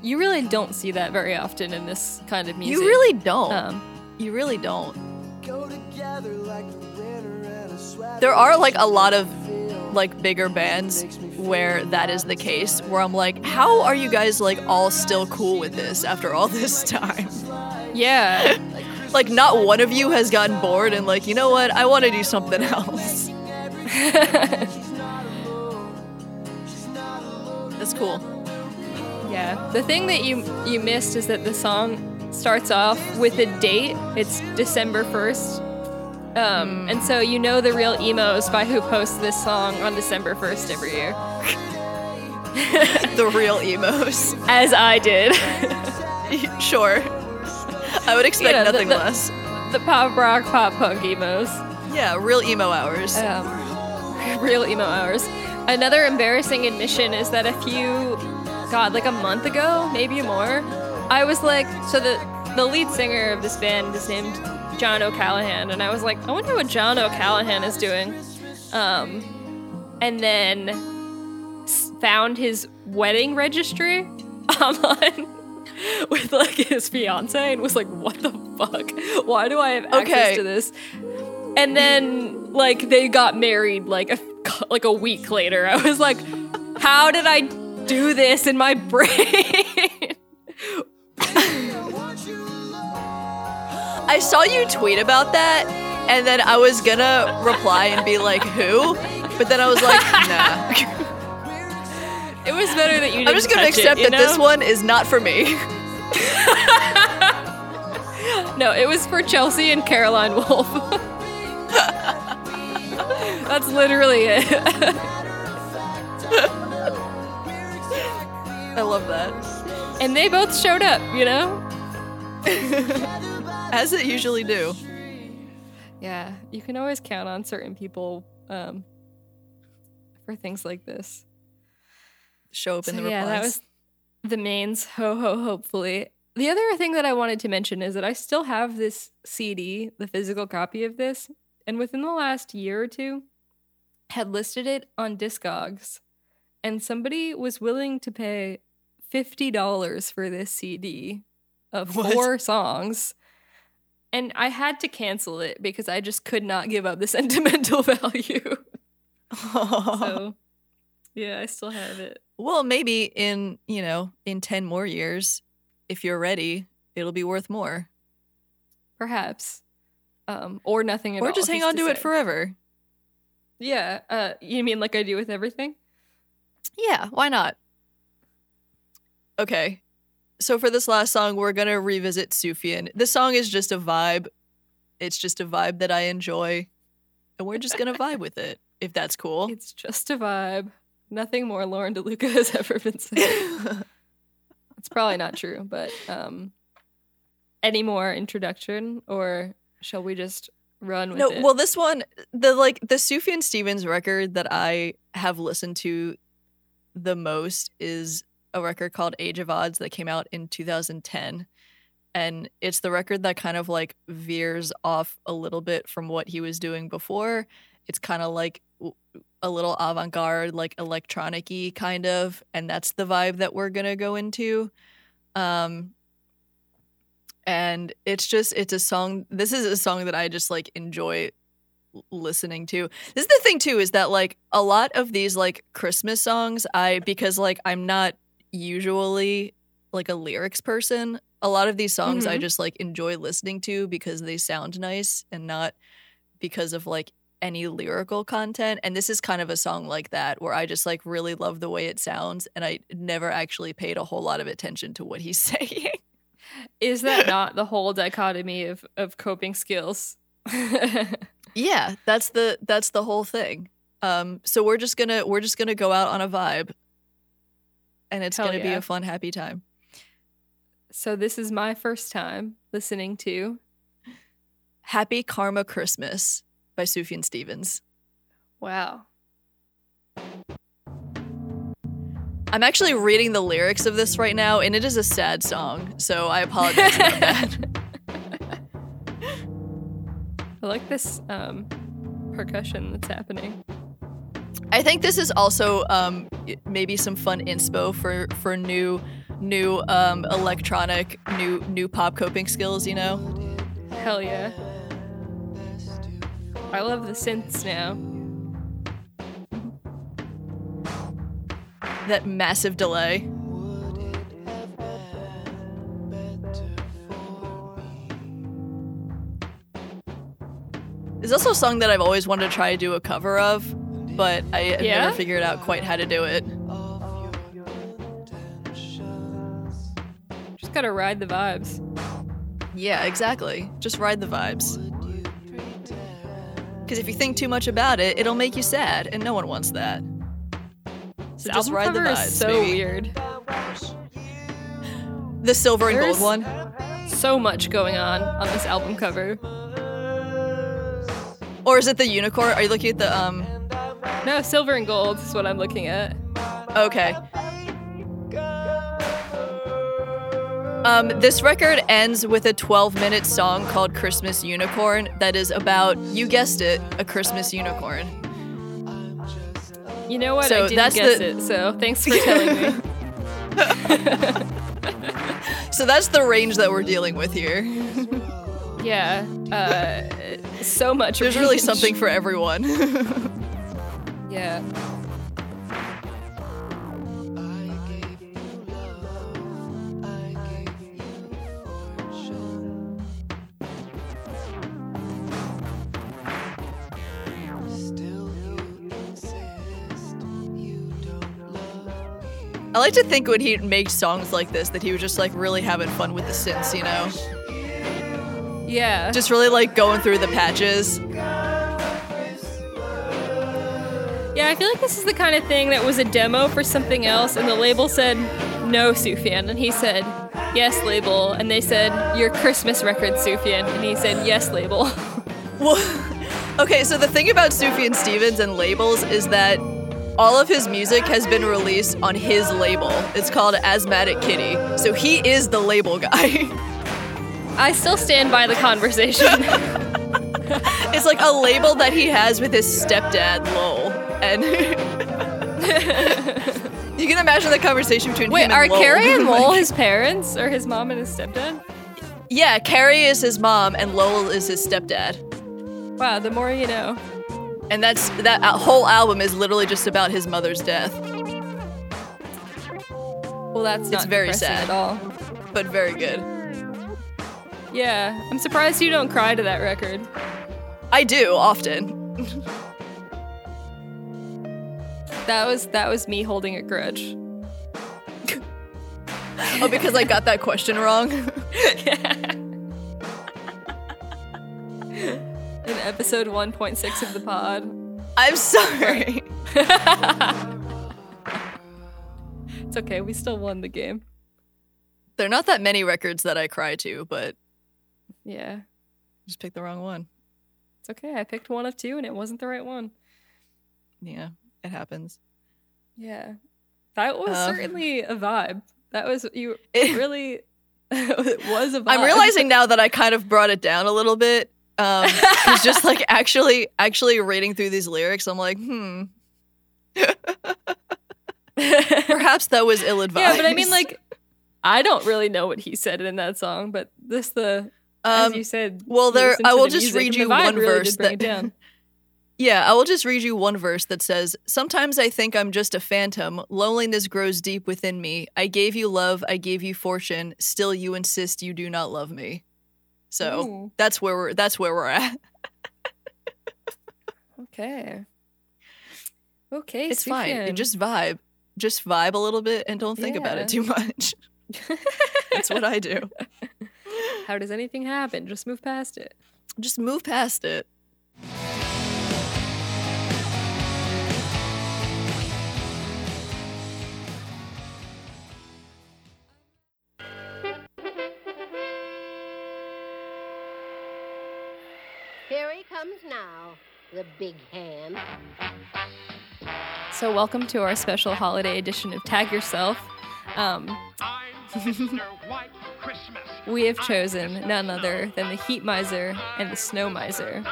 You really don't see that very often in this kind of music. You really don't. Um, You really don't. There are like a lot of like bigger bands where that is the case where I'm like, how are you guys like all still cool with this after all this time? yeah. Like not one of you has gotten bored and like, you know what? I want to do something else. That's cool. Yeah. The thing that you you missed is that the song starts off with a date. It's December 1st. Um, and so you know the real emos by who posts this song on December 1st every year. The real emos. As I did. sure. I would expect Yeah, the- nothing the- less. the pop rock, pop punk emos. Yeah, real emo hours. Um, real emo hours. Another embarrassing admission is that a few, God, like a month ago, maybe more, I was like, so the the lead singer of this band is named John O'Callaghan, and I was like, I wonder what John O'Callaghan is doing. Um, and then found his wedding registry online with like his fiance, and was like, what the fuck? Why do I have access Okay. to this? And then like they got married like a like a week later. I was like, how did I do this in my brain? I saw you tweet about that, and then I was gonna reply and be like, "Who?" But then I was like, "Nah." it was better that you didn't I'm just gonna it, accept you that this one is not for me. No, it was for Chelsea and Caroline Wolf. That's literally it. I love that, And they both showed up, you know? As it usually do. Yeah, you can always count on certain people um, for things like this. Show up in So, the yeah, that was the Maine's. Ho ho. Hopefully, the other thing that I wanted to mention is that I still have this CD, the physical copy of this, and within the last year or two, had listed it on Discogs, and somebody was willing to pay fifty dollars for this CD of What? four songs. And I had to cancel it because I just could not give up the sentimental value. so, yeah, I still have it. well, maybe in you know in ten more years, if you're ready, it'll be worth more. Perhaps. Um, or nothing at all. or just hang on to it forever. Yeah. Uh, you mean like I do with everything? Yeah, why not? Okay. So for this last song, we're gonna revisit Sufjan. This song is just a vibe. It's just a vibe that I enjoy. And we're just gonna vibe with it, if that's cool. It's just a vibe. Nothing more Lauren DeLuca has ever been saying. it's probably not true, but um, any more introduction, or shall we just run with no, it? well this one the like the Sufjan Stevens record that I have listened to the most is a record called Age of Adz that came out in 2010. And it's the record that kind of like veers off a little bit from what he was doing before. It's kind of like a little avant garde, like electronic kind of. And that's the vibe that we're going to go into. Um, and it's just, it's a song. This is a song that I just like enjoy listening to. This is the thing too is that like a lot of these like Christmas songs I because like I'm not usually like a lyrics person. A lot of these songs I Mhm. just like enjoy listening to because they sound nice and not because of like any lyrical content. And this is kind of a song like that where I just like really love the way it sounds and I never actually paid a whole lot of attention to what he's saying. Is that not the whole dichotomy of of coping skills? Yeah, that's the that's the whole thing. Um, so we're just gonna we're just gonna go out on a vibe, and it's gonna be a fun, happy time. so this is my first time listening to. Happy Karma Christmas by Sufjan Stevens. Wow. I'm actually reading the lyrics of this right now, and it is a sad song. So I apologize about that. I like this um, percussion that's happening. I think this is also um, maybe some fun inspo for for new new um, electronic new new pop coping skills. You know. Hell yeah. I love the synths now. that massive delay. There's also a song that I've always wanted to try to do a cover of, but I have Yeah? never figured out quite how to do it. Just gotta ride the vibes. Yeah, exactly. Just ride the vibes. Because if you think too much about it, it'll make you sad, and no one wants that. So just ride the vibes. is so baby. weird. The silver and gold one. So much going on on this album cover. Or is it the unicorn? Are you looking at the um No, silver and gold is what I'm looking at. Okay. Um, this record ends with a 12 minute song called Christmas Unicorn that is about, you guessed it, a Christmas unicorn. You know what? So I didn't guess the- it, so thanks for telling me. So that's the range that we're dealing with here. Yeah. Uh, so much. There's really something for everyone. Yeah. I like to think when he makes songs like this that he was just like really having fun with the synths, you know? Yeah. Just really like going through the patches. Yeah, I feel like this is the kind of thing that was a demo for something else, and the label said, no, Sufjan. And he said, yes, label. And they said, your Christmas record, Sufjan. And he said, yes, label. Well, okay, so the thing about Sufjan Stevens and labels is that all of his music has been released on his label. It's called Asthmatic Kitty. So he is the label guy. I still stand by the conversation. it's like a label that he has with his stepdad, Lowell. And you can imagine the conversation between Wait, him are Lowell. Carrie and Lowell his parents? Or his mom and his stepdad? Yeah, Carrie is his mom and Lowell is his stepdad. Wow, the more you know. And that's that whole album is literally just about his mother's death, Well, that's It's not very sad. at all. but very good. Yeah, I'm surprised you don't cry to that record. I do often. That was that was me holding a grudge. Oh, because I got that question wrong. In episode 1.6 of the pod. I'm sorry. It's okay, we still won the game. There are not that many records that I cry to, but Yeah. just picked the wrong one. It's okay. I picked one of two and it wasn't the right one. Yeah, it happens. Yeah. That was Um, certainly a vibe. That was you It- really it was a vibe. I'm realizing now that I kind of brought it down a little bit. Um, 'cause just like actually, actually reading through these lyrics, I'm like, hmm, perhaps that was ill advised. Yeah, but I mean like I don't really know what he said in that song, but this the as um, you said. well, there- I will the just read you one really verse did bring it that-. Yeah, I will just read you one verse that says, Sometimes I think I'm just a phantom. Loneliness grows deep within me. I gave you love, I gave you fortune. Still, you insist you do not love me. So Ooh. that's where we're that's where we're at. Okay. Okay, It's fine. Just vibe. Just vibe a little bit and don't think about it too much. That's what I do. How does anything happen? Just move past it. Just move past it. Comes now, the big hand. So, welcome to our special holiday edition of Tag Yourself. Um, we have chosen none other than the Heat Miser and the Snow Miser.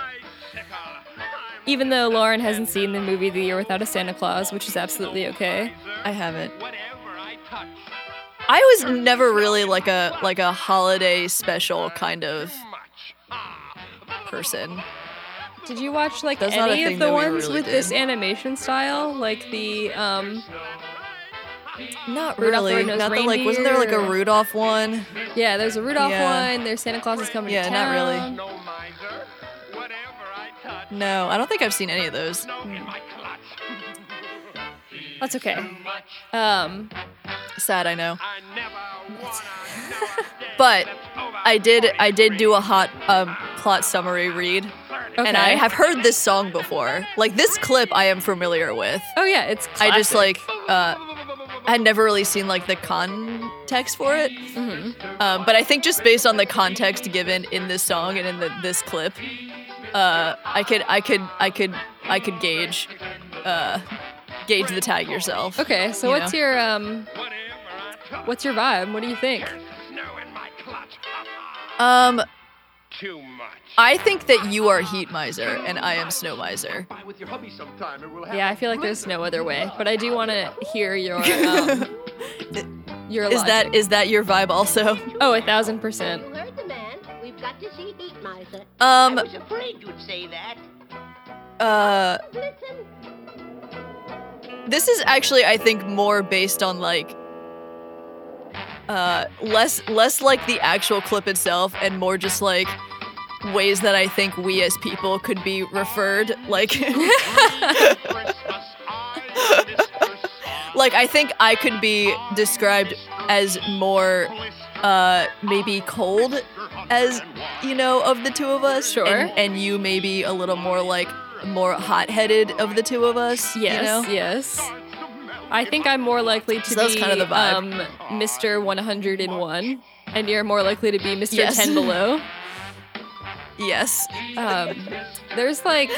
Even though Lauren hasn't seen the movie The Year Without a Santa Claus, which is absolutely okay. I haven't. I was never really like a like a holiday special kind of person. Did you watch like That's any of the ones really with this animation style? Like the um Not Rudolph really. Not the like wasn't there like a Rudolph one? yeah, there's a Rudolph Yeah. one, there's Santa Claus is coming Yeah, to not really. No, I don't think I've seen any of those. That's okay. Um Sad, I know. But I did I did do a hot um, plot summary read, and I have heard this song before. Like this clip, I am familiar with. Oh yeah, it's I just like uh, I had never really seen like the context for it. Mm-hmm. Um, but I think just based on the context given in this song and in the, this clip, uh, I could I could I could I could gauge uh, gauge the tag yourself. Okay, so you what's know. your um what's your vibe? What do you think? Um, I think that you are Heat Miser and I am Snow Miser. Yeah, I feel like there's no other way, but I do want to hear your um your Is that logic. is that your vibe also? Oh, a thousand percent. You heard the man. We've got to see Heat Miser. Um, I was afraid you'd say that. uh, this is actually I think more based on like uh less less like the actual clip itself and more just like ways that I think we as people could be referred like like I think I could be described as more uh maybe cold as you know of the two of us Sure. and, and you maybe a little more like more hot-headed of the two of us Yes, you know yes. I think I'm more likely to So be kind of the vibe. um Mr. 101 and you're more likely to be Mr. Yes. 10 below. yes Um, there's like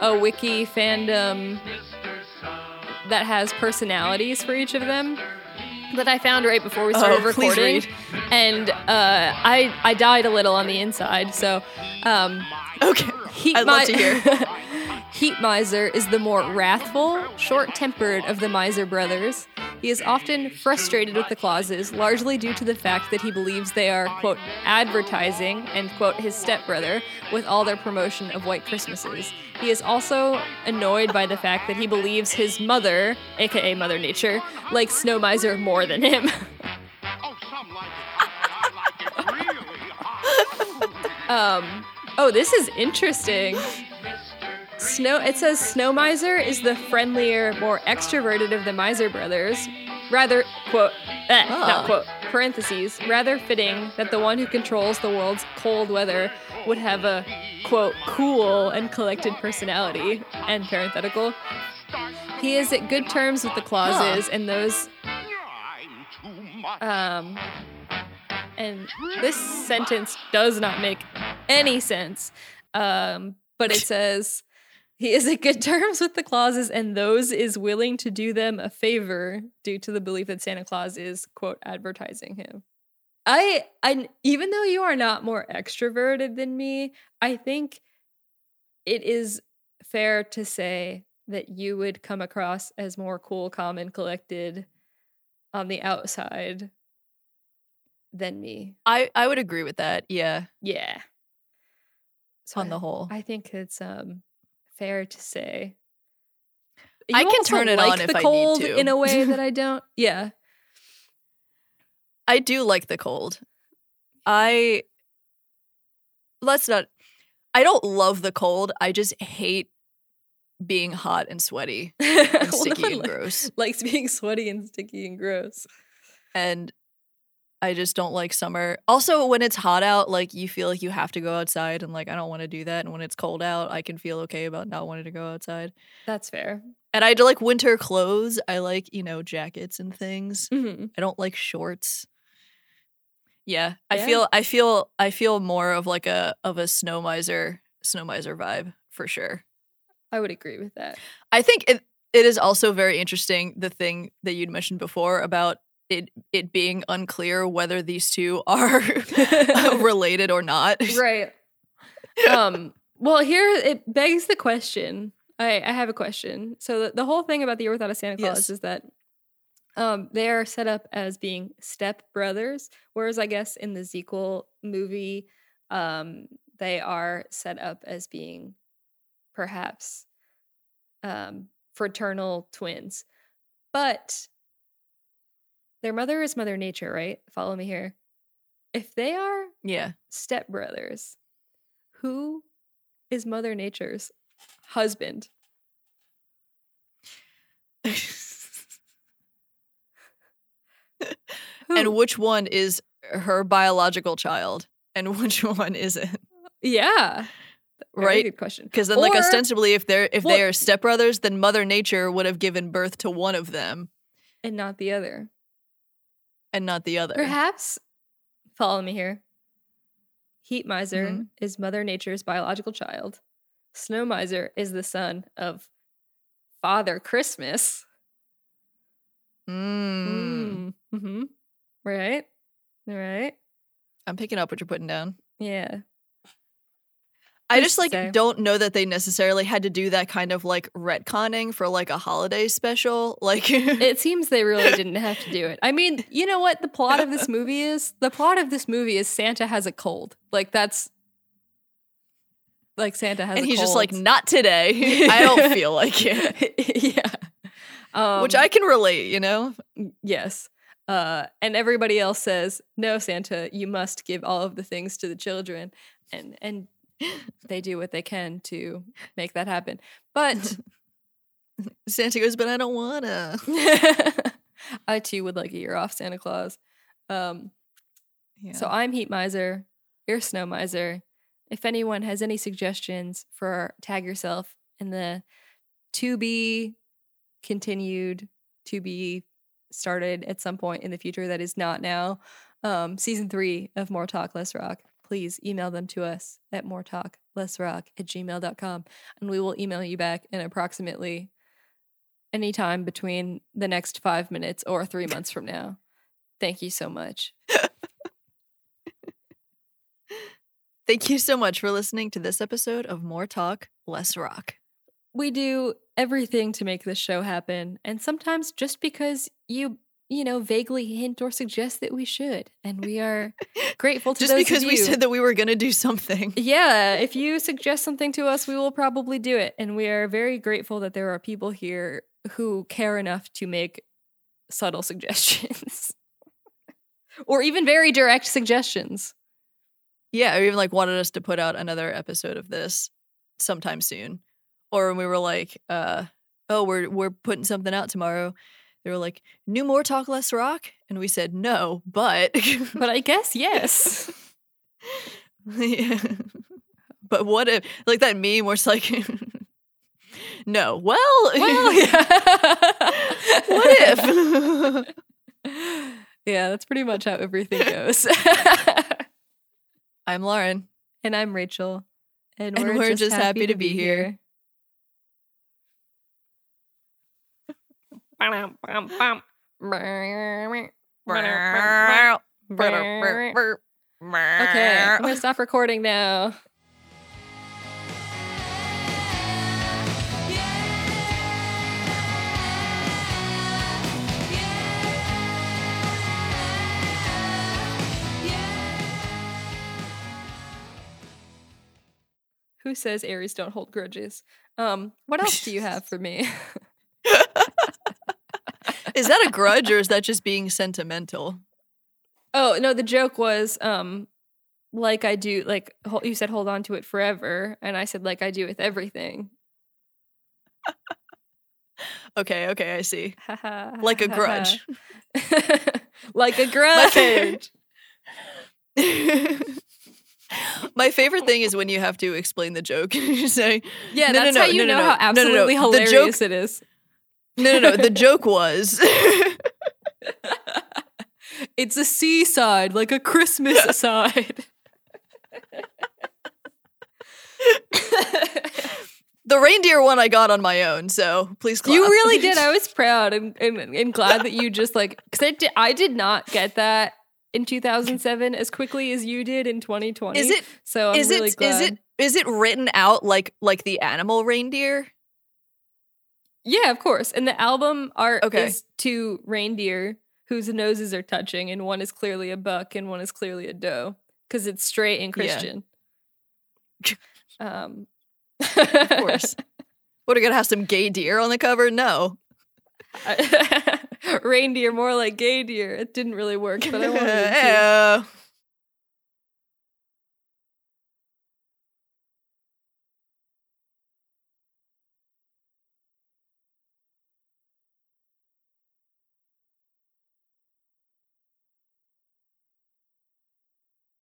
a wiki fandom that has personalities for each of them that I found right before we started Oh, recording, and uh, I I died a little on the inside. So, um, okay Heat I'd love Mi- to hear. Heat Miser is the more wrathful, short-tempered of the Miser brothers. He is often frustrated with the Clauses, largely due to the fact that he believes they are, quote, advertising, and, quote, his stepbrother with all their promotion of white Christmases. He is also annoyed by the fact that he believes his mother, aka Mother Nature, likes Snow Miser more than him. um, oh, this is interesting. Snow. It says Snow Miser is the friendlier, more extroverted of the Miser brothers. Rather, quote, eh, Ah. not quote, parentheses. Rather fitting that the one who controls the world's cold weather would have a quote cool and collected personality. End parenthetical. He is at good terms with the Clauses and those. Um. And this sentence does not make any sense. Um, but it says He is at good terms with the Clauses, and those is willing to do them a favor due to the belief that Santa Claus is quote advertising him. I, I, even though you are not more extroverted than me, I think it is fair to say that you would come across as more cool, calm, and collected on the outside than me. I I would agree with that. Yeah, Yeah. So on I- the whole. I think it's um fair to say. I can turn it like on if I need to. in a way that I don't. Yeah. I do like the cold. I let's not I don't love the cold. I just hate being hot and sweaty and Well, no sticky and gross. Likes being sweaty and sticky and gross. And I just don't like summer. Also, when it's hot out, like you feel like you have to go outside and like I don't want to do that. And when it's cold out, I can feel okay about not wanting to go outside. That's fair. And I do like winter clothes. I like, you know, jackets and things. Mhm. I don't like shorts. Yeah, I Yeah. feel I feel I feel more of like a of a snow miser snow miser vibe for sure. I would agree with that. I think it it is also very interesting the thing that you'd mentioned before about it it being unclear whether these two are related or not. Right. um. Well, here it begs the question. I I have a question. So the, the whole thing about the year without a Santa Claus Yes. is that um they are set up as being step brothers, whereas I guess in the sequel movie, um they are set up as being perhaps um fraternal twins, but their mother is Mother Nature, right? Follow me here. If they are Yeah. stepbrothers. Who is Mother Nature's husband? and which one is her biological child and which one isn't? yeah, Very Right? Good question. Because then, like, ostensibly, if they're if Well- they are stepbrothers, then Mother Nature would have given birth to one of them and not the other. And not the other. Perhaps. Follow me here. Heat miser Mhm. is Mother Nature's biological child. Snow miser is the son of Father Christmas. Mm. Mm. hmm Right. Right. I'm picking up what you're putting down. Yeah. I just like say? don't know that they necessarily had to do that kind of like retconning for like a holiday special. Like it seems they really didn't have to do it. I mean, you know what the plot of this movie is? The plot of this movie is Santa has a cold. Like that's like Santa has and a he's just like, not today. I don't feel like it. yeah. Um, Which I can relate, you know? yes. Uh, and everybody else says, "No, Santa, you must give all of the things to the children," and and they do what they can to make that happen. But Santa goes, but I don't wanna. I too would like a year off Santa Claus. Um, Yeah. So I'm Heat Miser, you're Snow Miser. If anyone has any suggestions for tag yourself in the to be continued, to be started at some point in the future that is not now, um, season three of More Talk Less Rock, please email them to us at more talk less rock at gmail.com and we will email you back in approximately any time between the next five minutes or three months from now. Thank you so much. Thank you so much for listening to this episode of More Talk, Less Rock. we do everything to make this show happen and sometimes just because you you know vaguely hint or suggest that we should and we are grateful to Just those of because we said that we were gonna do something. yeah if you suggest something to us we will probably do it and we are very grateful that there are people here who care enough to make subtle suggestions or even very direct suggestions Yeah, or even like wanted us to put out another episode of this sometime soon. Or when we were like, uh, oh, we're we're putting something out tomorrow. They were like, new more talk less rock? And we said no, but but i guess yes Yeah. But what if like that meme where it's like No. Well, well yeah what if? yeah, that's pretty much how everything goes. I'm Lauren. and I'm Rachel. And, And we're, we're just, just happy, to be here. Okay, I'm gonna stop recording now. Who says Aries don't hold grudges? Um, what else do you have for me? Is that a grudge or is that just being sentimental? Oh no, the joke was um like I do like you said hold on to it forever and I said like I do with everything. Okay, okay, I see. Like a grudge. like a grudge. My favorite thing is when you have to explain the joke. And you say, Yeah, No, no, that's no, how you no, no, know no. how No, no, no. absolutely hilarious joke- it is. No, no, no. The joke was, It's a C side, like a Christmas side. the reindeer one I got on my own. So please clap. You really did. I was proud and, and, and glad that you just like because I did, I did not get that in 2007 as quickly as you did in 2020. Is it- So I'm is really it glad. is it is it written out like like the animal reindeer? Yeah, of course. And the album art Okay. is two reindeer whose noses are touching, and one is clearly a buck and one is clearly a doe because it's straight and Yeah. Christian. um, Of course. What are we gonna have some gay deer on the cover? No. reindeer, more like gay deer. It didn't really work, but I wanted to. Yeah.